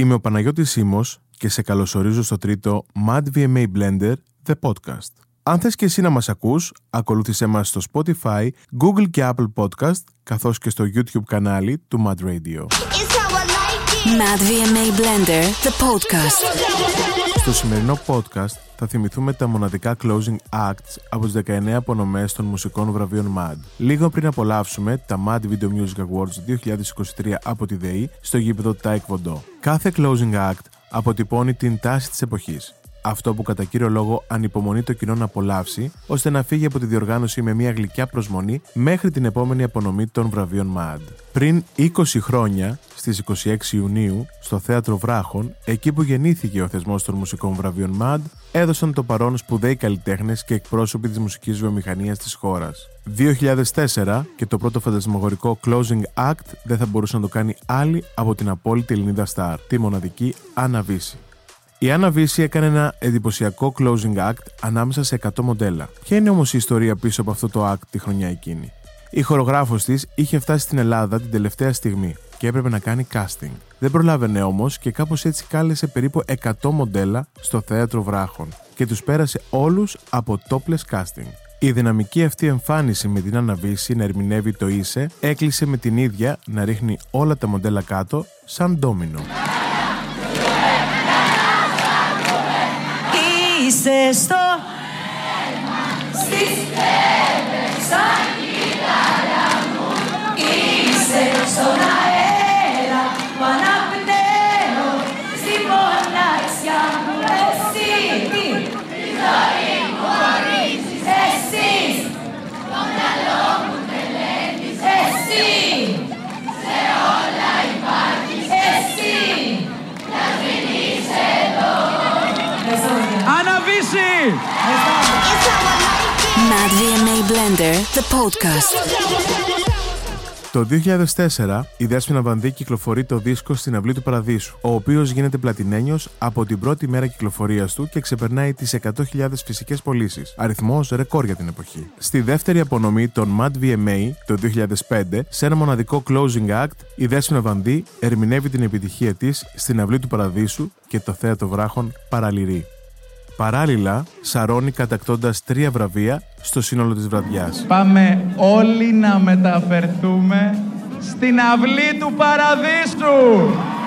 Είμαι ο Παναγιώτης Σίμος και σε καλωσορίζω στο τρίτο Mad VMA Blender, The Podcast. Αν θες και εσύ να μας ακούς, ακολούθησέ μας στο Spotify, Google και Apple Podcast, καθώς και στο YouTube κανάλι του Mad Radio. Mad VMA Blender, the podcast. Στο σημερινό podcast θα θυμηθούμε τα μοναδικά closing acts από τις 19 απονομές των μουσικών βραβείων MAD. Λίγο πριν απολαύσουμε τα MAD Video Music Awards 2023 από τη ΔΕΗ στο γήπεδο Taekwondo. Κάθε closing act αποτυπώνει την τάση της εποχής. Αυτό που κατά κύριο λόγο ανυπομονεί το κοινό να απολαύσει, ώστε να φύγει από τη διοργάνωση με μια γλυκιά προσμονή μέχρι την επόμενη απονομή των βραβείων MAD. Πριν 20 χρόνια, στις 26 Ιουνίου, στο Θέατρο Βράχων, εκεί που γεννήθηκε ο θεσμός των μουσικών βραβείων MAD, έδωσαν το παρόν σπουδαίοι καλλιτέχνες και εκπρόσωποι της μουσικής βιομηχανίας της χώρας. 2004 και το πρώτο φαντασμογορικό Closing Act δεν θα μπορούσε να το κάνει άλλη από την απόλυτη Ελληνίδα Star, τη μοναδική Άννα Βύση. Η Άννα Βύση έκανε ένα εντυπωσιακό closing act ανάμεσα σε 100 μοντέλα. Ποια είναι όμως η ιστορία πίσω από αυτό το act τη χρονιά εκείνη; Η χορογράφος της είχε φτάσει στην Ελλάδα την τελευταία στιγμή και έπρεπε να κάνει casting. Δεν προλάβαινε όμως και κάπως έτσι κάλεσε περίπου 100 μοντέλα στο θέατρο βράχων και τους πέρασε όλους από topless casting. Η δυναμική αυτή εμφάνιση με την Αναβίση να ερμηνεύει το είσαι έκλεισε με την ίδια να ρίχνει όλα τα μοντέλα κάτω σαν ντόμινο. Είσαι στο Στις πέτρες σαν κυτάρα μου. Είσαι στον αέρα Blender, the podcast. Το 2004 η Δέσποινα Βανδύ κυκλοφορεί το δίσκο στην αυλή του Παραδείσου, ο οποίος γίνεται πλατινένιος από την πρώτη μέρα κυκλοφορίας του και ξεπερνάει τις 100.000 φυσικές πωλήσεις. Αριθμός ρεκόρ για την εποχή. Στη δεύτερη απονομή των Mad VMA το 2005, σε ένα μοναδικό closing act, η Δέσποινα Βανδύ ερμηνεύει την επιτυχία της στην αυλή του Παραδείσου και το θέατρο βράχων παραλυρεί. Παράλληλα, σαρώνει κατακτώντας τρία βραβεία στο σύνολο της βραδιάς. Πάμε όλοι να μεταφερθούμε στην αυλή του Παραδείσου!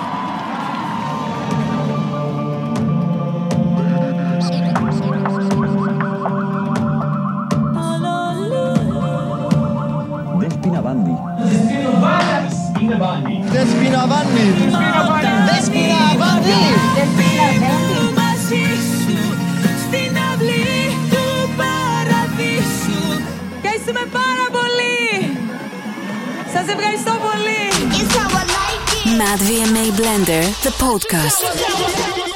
Mad VMA Blender, the podcast.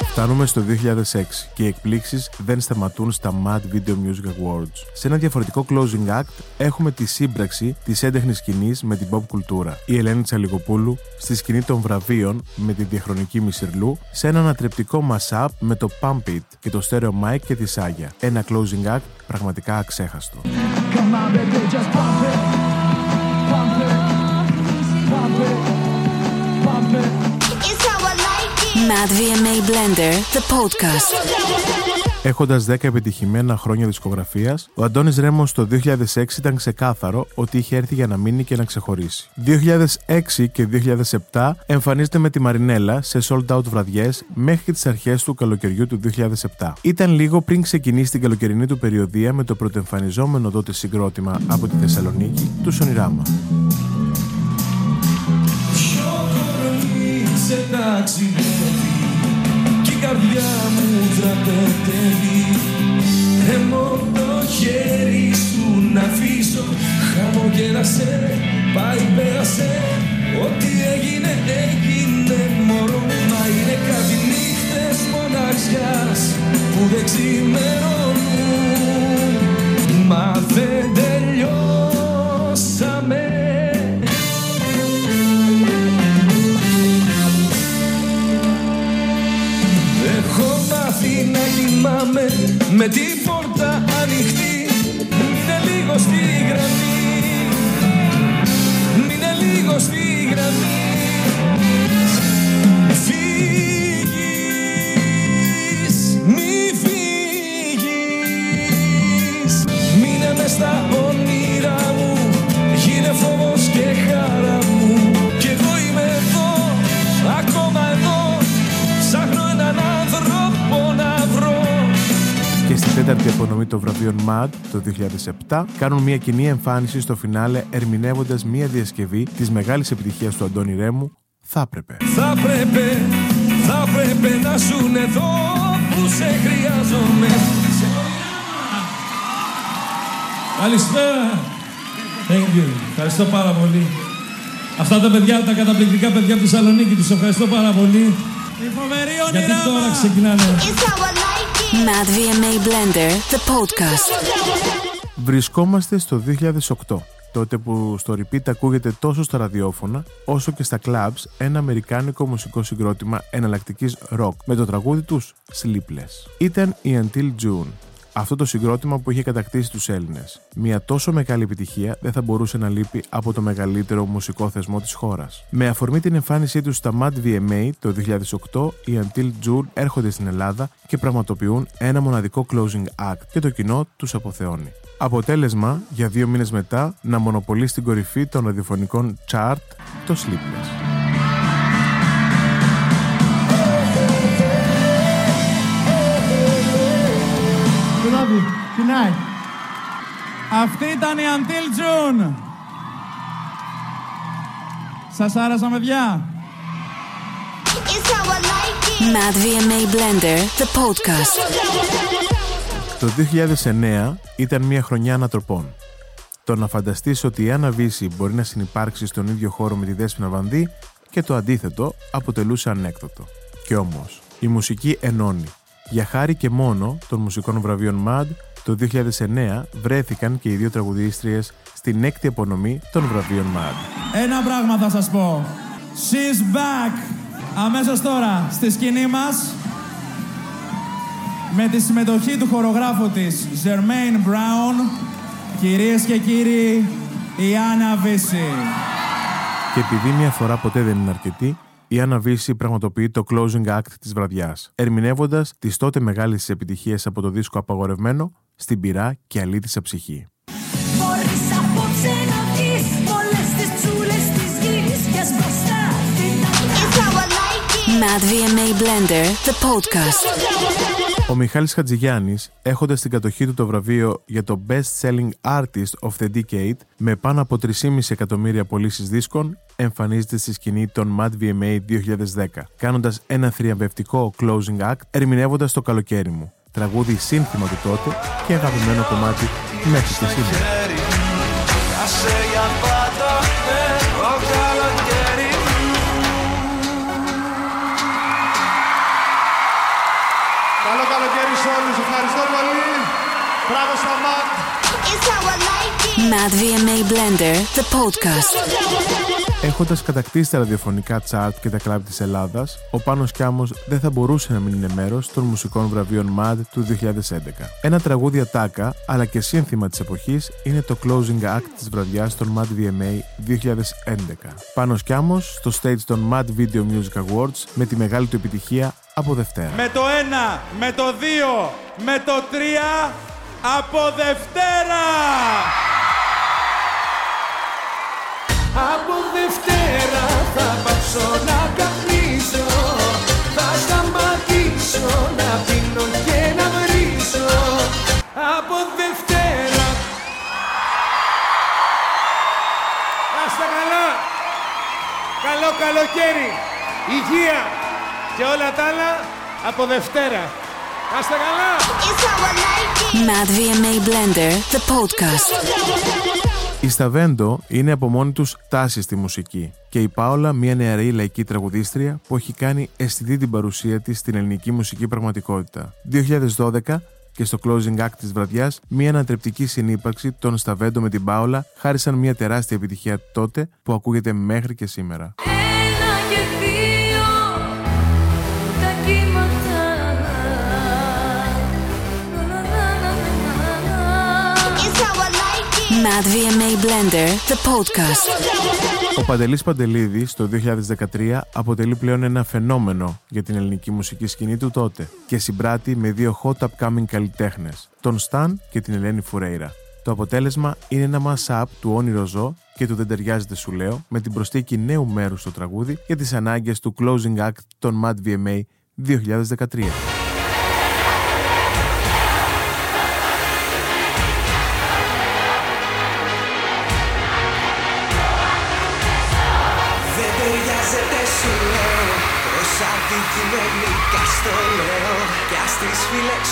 Φτάνουμε στο 2006 και οι εκπλήξεις δεν σταματούν στα Mad Video Music Awards. Σε ένα διαφορετικό closing act έχουμε τη σύμπραξη της έντεχνης σκηνής με την pop κουλτούρα. Η Ελένη Τσαλιγοπούλου στη σκηνή των βραβείων με τη διαχρονική Μισηρλού σε ένα ανατρεπτικό mashup με το Pump It και το Stereo Mic και τη Σάγια. Ένα closing act πραγματικά αξέχαστο. Mad VMA Blender, the podcast. Έχοντας 10 επιτυχημένα χρόνια δισκογραφίας, ο Αντώνης Ρέμος το 2006 ήταν ξεκάθαρο ότι είχε έρθει για να μείνει και να ξεχωρίσει. 2006 και 2007 εμφανίζεται με τη Μαρινέλα σε sold out βραδιές μέχρι και τις αρχές του καλοκαιριού του 2007. Ήταν λίγο πριν ξεκινήσει την καλοκαιρινή του περιοδία με το πρωτοεμφανιζόμενο τότε συγκρότημα από τη Θεσσαλονίκη, του Σονιράμα. σε ταξιδεύει κι η καρδιά μου δραπετεύει Τρέμω το χέρι σου να αφήσω. Χαμογέλασε, πάει πέρασε. Ό,τι έγινε έγινε μωρό Μα είναι κάτι νύχτες μοναξιάς που δεν ξημερώνουν με την MAD το 2007, κάνουν μια κοινή εμφάνιση στο φινάλε ερμηνεύοντας μια διασκευή της μεγάλης επιτυχίας του Αντώνη Ρέμου, «Θα έπρεπε». Θα πρέπει, θα πρέπει να ζουν εδώ που σε χρειάζομαι. Καλησπέρα. Thank you. Ευχαριστώ πάρα πολύ. Αυτά τα παιδιά, τα καταπληκτικά παιδιά από τη Θεσσαλονίκη, τους ευχαριστώ πάρα πολύ. Η φοβερή Γιατί τώρα ξεκινάνε; Mad VMA Blender, the podcast. Βρισκόμαστε στο 2008, τότε που στο repeat ακούγεται τόσο στα ραδιόφωνα όσο και στα clubs ένα αμερικάνικο μουσικό συγκρότημα εναλλακτικής rock με το τραγούδι τους Sleepless. Ήταν η Until June, αυτό το συγκρότημα που είχε κατακτήσει τους Έλληνες. Μια τόσο μεγάλη επιτυχία δεν θα μπορούσε να λείπει από το μεγαλύτερο μουσικό θεσμό της χώρας. Με αφορμή την εμφάνισή τους στα Mad VMA το 2008, οι Until June έρχονται στην Ελλάδα και πραγματοποιούν ένα μοναδικό closing act και το κοινό τους αποθεώνει. Αποτέλεσμα, για δύο μήνες μετά, να μονοπολεί στην κορυφή των ραδιοφωνικών chart το Sleepless. Αυτή ήταν η Until June. Σας άρεσαν, παιδιά; Mad VMA Blender, the podcast. Το 2009 ήταν μια χρονιά ανατροπών. Το να φανταστείς ότι η Άννα Βύση μπορεί να συνεπάρξει στον ίδιο χώρο με τη Δέσποινα Βανδύ και το αντίθετο αποτελούσε ανέκδοτο. Κι όμως, η μουσική ενώνει. Για χάρη και μόνο των μουσικών βραβείων MAD, το 2009 βρέθηκαν και οι δύο τραγουδίστριες στην έκτη απονομή των βραβείων MAD. Ένα πράγμα θα σας πω. She's back. Αμέσως τώρα, στη σκηνή μας, με τη συμμετοχή του χορογράφου της, Jermaine Brown, κυρίες και κύριοι, η Άννα Βύση. Και επειδή μια φορά ποτέ δεν είναι αρκετή, η Άννα Βύση πραγματοποιεί το closing act της βραδιάς, ερμηνεύοντας τις τότε μεγάλες επιτυχίες από το δίσκο Απαγορευμένο, στην πυρά και αλήτησα ψυχή. Μπορείς απόψε να βγεις Όλες τις τσούλες της γης Και ας μπροστά Mad VMA Blender, the podcast. Ο Μιχάλης Χατζηγιάννης, έχοντας στην κατοχή του το βραβείο για το Best Selling Artist of the Decade με πάνω από 3,5 εκατομμύρια πωλήσεις δίσκων, εμφανίζεται στη σκηνή των Mad VMA 2010, κάνοντας ένα θριαμβευτικό closing act, ερμηνεύοντας το καλοκαίρι μου. Τραγούδι σύνθημα του τότε και αγαπημένο κομμάτι μέχρι και σήμερα. Καλό καλοκαίρι σε όλους. Ευχαριστώ πολύ. Μπράβο στα ΜΑΤ. Mad VMA Blender, the podcast. Έχοντας κατακτήσει τα ραδιοφωνικά τσάρτ και τα κλαμπ της Ελλάδας, ο Πάνος Κιάμος δεν θα μπορούσε να μην είναι μέρος των μουσικών βραβείων MAD του 2011. Ένα τραγούδι ατάκα, αλλά και σύνθημα της εποχής, είναι το closing act της βραδιάς των MAD VMA 2011. Πάνος Κιάμος στο stage των MAD Video Music Awards με τη μεγάλη του επιτυχία από Δευτέρα. Με το 1, με το 2, με το 3, από Δευτέρα! Από Δευτέρα θα πάψω να καπνίσω Θα σταματήσω να πίνω και να βρίσω Από Δευτέρα Να είστε καλά. Καλό καλοκαίρι. Υγεία. Και όλα τα άλλα από Δευτέρα. Να είστε καλά. Mad VMA Blender, the podcast. Η Σταβέντο είναι από μόνη τους τάση στη μουσική και η Πάολα μια νεαρή λαϊκή τραγουδίστρια που έχει κάνει αισθητή την παρουσία της στην ελληνική μουσική πραγματικότητα. 2012 και στο closing act της βραδιάς μια ανατρεπτική συνύπαρξη των Σταβέντο με την Πάολα χάρισαν μια τεράστια επιτυχία τότε που ακούγεται μέχρι και σήμερα. Mad VMA Blender, the podcast. Ο Παντελής Παντελίδης το 2013 αποτελεί πλέον ένα φαινόμενο για την ελληνική μουσική σκηνή του τότε και συμπράττει με δύο hot upcoming καλλιτέχνες, τον Σταν και την Ελένη Φουρέιρα. Το αποτέλεσμα είναι ένα mash-up του Όνειρο Ζω και του Δεν ταιριάζεται σου λέω με την προσθήκη νέου μέρους στο τραγούδι για τις ανάγκες του closing act των Mad VMA 2013.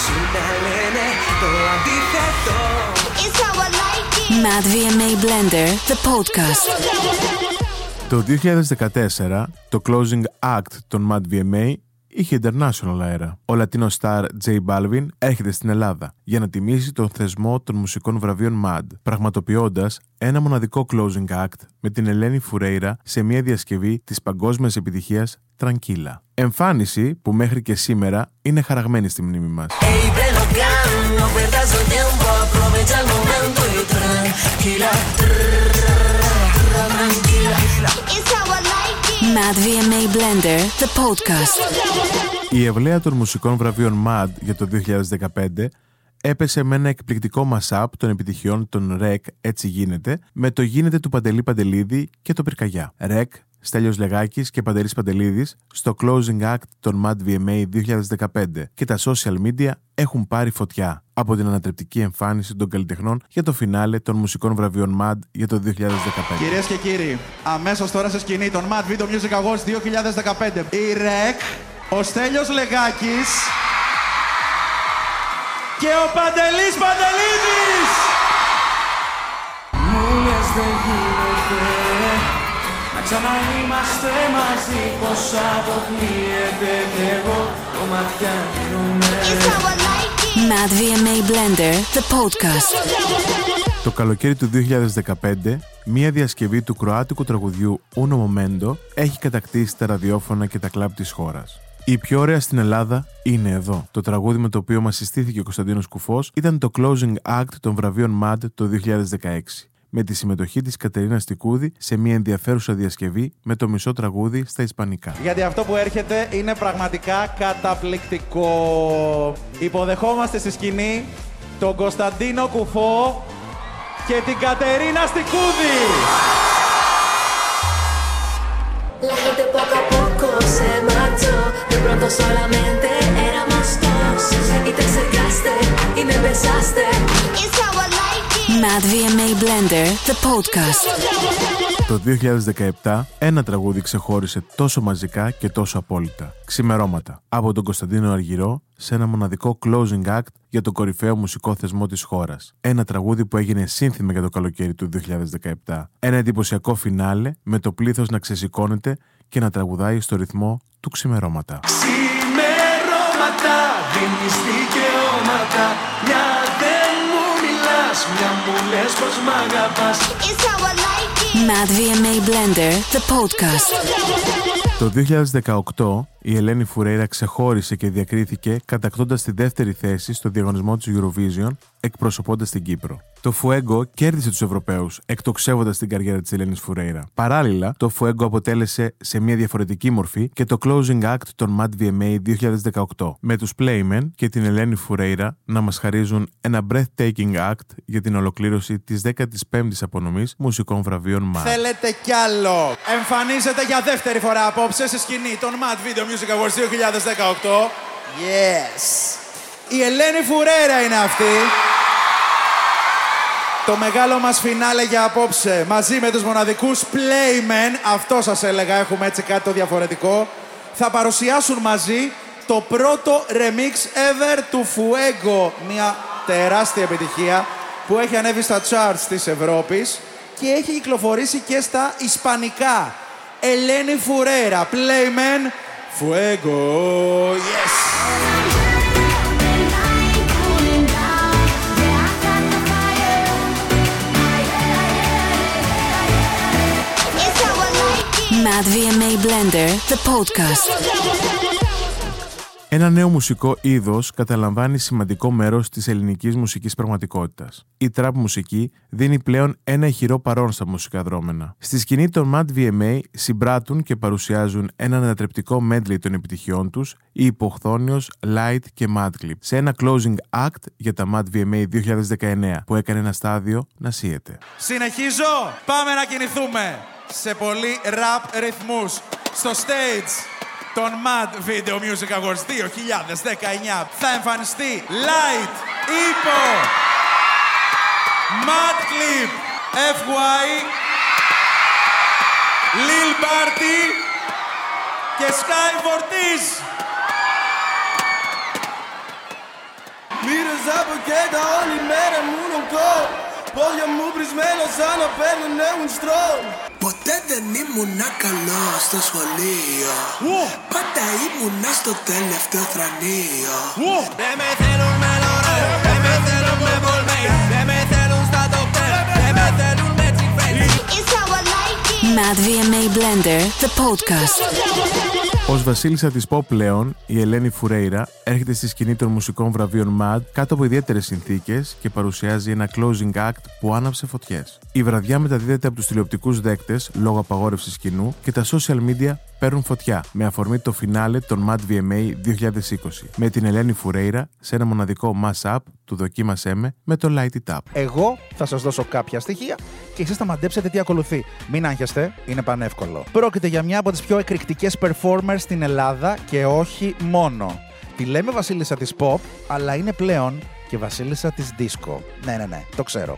Σου να λένε Το αντίθετο Mad VMA Blender, the podcast. Το 2014, το closing act των Mad VMA είχε international αέρα. Ο Latino star J Balvin έρχεται στην Ελλάδα για να τιμήσει τον θεσμό των μουσικών βραβείων MAD, πραγματοποιώντας ένα μοναδικό closing act με την Ελένη Φουρέιρα σε μια διασκευή της παγκόσμιας επιτυχίας Tranquila. Εμφάνιση που μέχρι και σήμερα είναι χαραγμένη στη μνήμη μας. Ey, Mad VMA Blender, the podcast. Η ευλαία των μουσικών βραβείων MAD για το 2015 έπεσε με ένα εκπληκτικό mashup των επιτυχιών των REC Έτσι Γίνεται με το Γίνεται του Παντελή Παντελίδη και το Πυρκαγιά. REC, Στέλιος Λεγάκης και Παντελής Παντελίδης στο Closing Act των MAD VMA 2015 και τα social media έχουν πάρει φωτιά από την ανατρεπτική εμφάνιση των καλλιτεχνών για το φινάλε των μουσικών βραβείων MAD για το 2015. Κυρίες και κύριοι, αμέσως τώρα σε σκηνή των Mad Video Music Awards 2015. Η ΡΕΚ, ο Στέλιος Λεγάκης και ο Παντελής Παντελίδης! Μου λες δεν γίνεται Να ξαναείμαστε μαζί Πως αποκλείεται κι εγώ Το ματιά Mad VMA Blender, the podcast. Το καλοκαίρι του 2015, μία διασκευή του κροάτικου τραγουδιού Uno Momento έχει κατακτήσει τα ραδιόφωνα και τα κλαμπ της χώρας. Η πιο ωραία στην Ελλάδα είναι εδώ. Το τραγούδι με το οποίο μας συστήθηκε ο Κωνσταντίνος Κουφός ήταν το closing act των βραβείων MAD το 2016 με τη συμμετοχή της Κατερίνας Τικούδη σε μια ενδιαφέρουσα διασκευή με το μισό τραγούδι στα Ισπανικά. Γιατί αυτό που έρχεται είναι πραγματικά καταπληκτικό. Υποδεχόμαστε στη σκηνή τον Κωνσταντίνο Κουφό και την Κατερίνα Στικούδη. La gente poco a poco se marchó, de pronto solamente éramos dos. Y te acercaste y me besaste. Mad VMA Blender, the podcast. Το 2017 ένα τραγούδι ξεχώρισε τόσο μαζικά και τόσο απόλυτα. Ξημερώματα. Από τον Κωνσταντίνο Αργυρό σε ένα μοναδικό closing act για τον κορυφαίο μουσικό θεσμό της χώρας. Ένα τραγούδι που έγινε σύνθημα για το καλοκαίρι του 2017. Ένα εντυπωσιακό φινάλε με το πλήθος να ξεσηκώνεται και να τραγουδάει στο ρυθμό του ξημερώματα. Ξημερώματα Μια μου λες πως μ' αγαπάς Mad VMA Blender, the podcast. Το 2018 η Ελένη Φουρέιρα ξεχώρισε και διακρίθηκε κατακτώντας τη δεύτερη θέση στο διαγωνισμό της Eurovision εκπροσωπώντας την Κύπρο. Το Fuego κέρδισε τους Ευρωπαίους εκτοξεύοντας την καριέρα της Ελένης Φουρέιρα. Παράλληλα, το Fuego αποτέλεσε σε μια διαφορετική μορφή και το Closing Act των Mad VMA 2018 με τους Playmen και την Ελένη Φουρέιρα να μας χαρίζουν ένα breathtaking act για την ολοκλήρωση της 15ης απονομής μουσικών βραβείων Mad. Θέλετε κι άλλο. Εμφανίζεται για δεύτερη φορά απόψε στη σκηνή των Mad Video Music Awards 2018. Yes. Η Ελένη Φουρέρα είναι αυτή. Το μεγάλο μας φινάλε για απόψε, μαζί με τους μοναδικούς Playmen, αυτό σας έλεγα, έχουμε έτσι κάτι το διαφορετικό, θα παρουσιάσουν μαζί το πρώτο remix ever του Fuego, μια τεράστια επιτυχία που έχει ανέβει στα charts της Ευρώπης και έχει κυκλοφορήσει και στα Ισπανικά. Ελένη Φουρέρα, Playmen, Fuego, yes! Mad VMA Blender, the podcast. Ένα νέο μουσικό είδος καταλαμβάνει σημαντικό μέρος της ελληνικής μουσικής πραγματικότητας. Η τραπ μουσική δίνει πλέον ένα ηχηρό παρόν στα μουσικά δρόμενα. Στη σκηνή των Mad VMA συμπράττουν και παρουσιάζουν ένα ανατρεπτικό medley των επιτυχιών τους, η Υποχθόνιος, Light και Madclip, σε ένα closing act για τα Mad VMA 2019 που έκανε ένα στάδιο να σύεται. Συνεχίζω. Πάμε να κινηθούμε σε πολύ rap ρυθμούς. Στο stage των Mad Video Music Awards 2019 θα εμφανιστεί Light, Υπο, Mad Clip, FY, Lil Barty και Sky Fortis. Μοίρες από κέτα όλη μέρα μου νογκό Πόδια μου πρισμένα σαν να παίρνουν στρό Ποτέ δεν ήμουνα καλός στο σχολείο. Πάντα ήμουνα στο τελευταίο θρανείο. Δεν με θέλουν με λωρέ, δεν με θέλουν με βολμέ Δεν με θέλουν στα τοπέ, δεν με θέλουν με τσιφές. Mad VMA Blender, the podcast. Ω βασίλισσα της pop πλέον, η Ελένη Φουρέιρα έρχεται στη σκηνή των μουσικών βραβείων MAD κάτω από ιδιαίτερες συνθήκες και παρουσιάζει ένα closing act που άναψε φωτιές. Η βραδιά μεταδίδεται από τους τηλεοπτικούς δέκτες λόγω απαγόρευσης κοινού και τα social media παίρνουν φωτιά με αφορμή το φινάλε των MAD VMA 2020 με την Ελένη Φουρέιρα σε ένα μοναδικό mass-up του Δοκίμασέ με με το Light It Up. Εγώ θα σας δώσω κάποια στοιχεία και εσείς θα μαντέψετε τι ακολουθεί. Μην άγχεστε, είναι πανεύκολο. Πρόκειται για μια από τις πιο εκρηκτικές performers στην Ελλάδα και όχι μόνο. Τη λέμε βασίλισσα της pop, αλλά είναι πλέον και βασίλισσα της disco. Ναι, ναι, ναι, το ξέρω.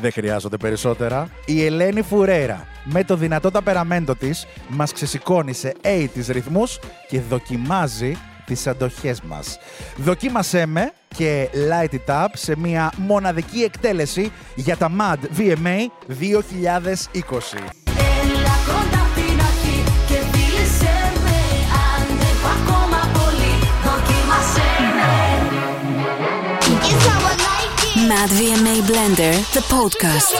Δεν χρειάζονται περισσότερα. Η Ελένη Φουρέρα με το δυνατό ταπεραμέντο της μας ξεσηκώνει σε 80's ρυθμούς και δοκιμάζει τις αντοχές μας. Δοκίμασέ με και light it up σε μια μοναδική εκτέλεση για τα MAD VMA 2020. Like it Mad VMA Blender, the podcast.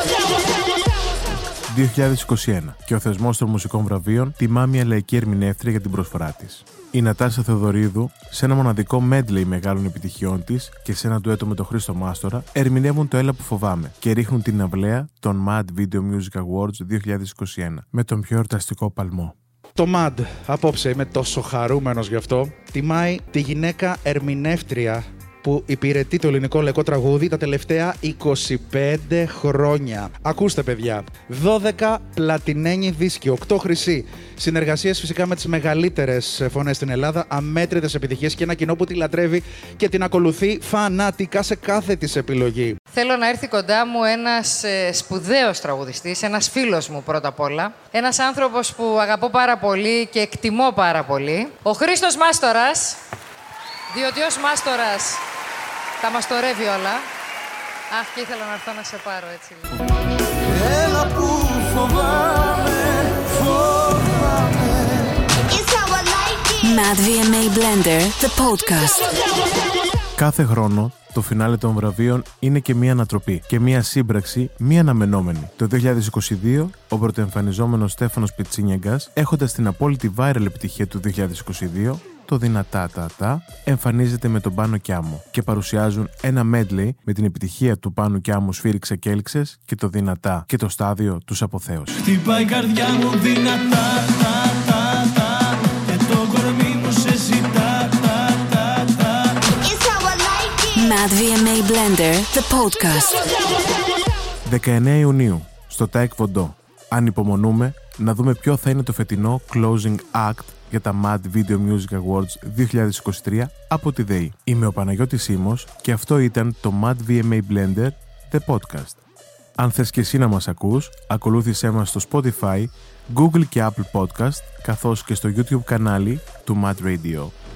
2021 και ο θεσμός των μουσικών βραβείων τιμά μια λαϊκή ερμηνεύτρια για την προσφορά της. Η Νατάσα Θεοδωρίδου, σε ένα μοναδικό medley μεγάλων επιτυχιών της και σε ένα ντουέτο με τον Χρήστο Μάστορα, ερμηνεύουν το Έλα που φοβάμαι και ρίχνουν την αυλαία των Mad Video Music Awards 2021 με τον πιο εορταστικό παλμό. Το MAD, απόψε είμαι τόσο χαρούμενος γι' αυτό, τιμάει τη γυναίκα ερμηνεύτρια που υπηρετεί το ελληνικό λαϊκό τραγούδι τα τελευταία 25 χρόνια. Ακούστε παιδιά, 12 πλατινένιοι δίσκοι, 8 χρυσοί, συνεργασίες φυσικά με τις μεγαλύτερες φωνές στην Ελλάδα, αμέτρητες επιτυχίες και ένα κοινό που τη λατρεύει και την ακολουθεί φανατικά σε κάθε της επιλογή. Θέλω να έρθει κοντά μου ένας ε, σπουδαίος τραγουδιστής, ένας φίλος μου πρώτα απ' όλα. Ένας άνθρωπος που αγαπώ πάρα πολύ και εκτιμώ πάρα πολύ. Ο Χρήστος Μάστορας, διότι ως Μάστορας τα μαστορεύει όλα. Αχ, και ήθελα να έρθω να σε πάρω έτσι λίγο. Έλα που φοβάμαι, φοβάμαι It's how I like it Mad VMA Blender, the podcast. Κάθε χρόνο το φινάλε των βραβείων είναι και μία ανατροπή και μία σύμπραξη μη αναμενόμενη. Το 2022, ο πρωτοεμφανιζόμενος Στέφανος Πιτσίνιαγκας, έχοντας την απόλυτη viral επιτυχία του 2022, το δυνατά τα τα, εμφανίζεται με τον Πάνο Κιάμο και παρουσιάζουν ένα medley με την επιτυχία του Πάνου Κιάμου Σφύριξε και έλξες και το δυνατά και το στάδιο τους αποθέως. Χτυπάει η καρδιά μου δυνατά, τα, τα, τα Και το κορμί μου σε ζητά, τα, τα, τα It's how I like it Mad VMA Blender, the podcast. 19 Ιουνίου, στο ΤΑΕΚ Βοντό. Ανυπομονούμε να δούμε ποιο θα είναι το φετινό closing act για τα Mad Video Music Awards 2023 από τη ΔΕΗ. Είμαι ο Παναγιώτης Σίμος και αυτό ήταν το Mad VMA Blender, the podcast. Αν θες και εσύ να μας ακούς, ακολούθησέ μας στο Spotify, Google και Apple Podcast, καθώς και στο YouTube κανάλι του Mad Radio.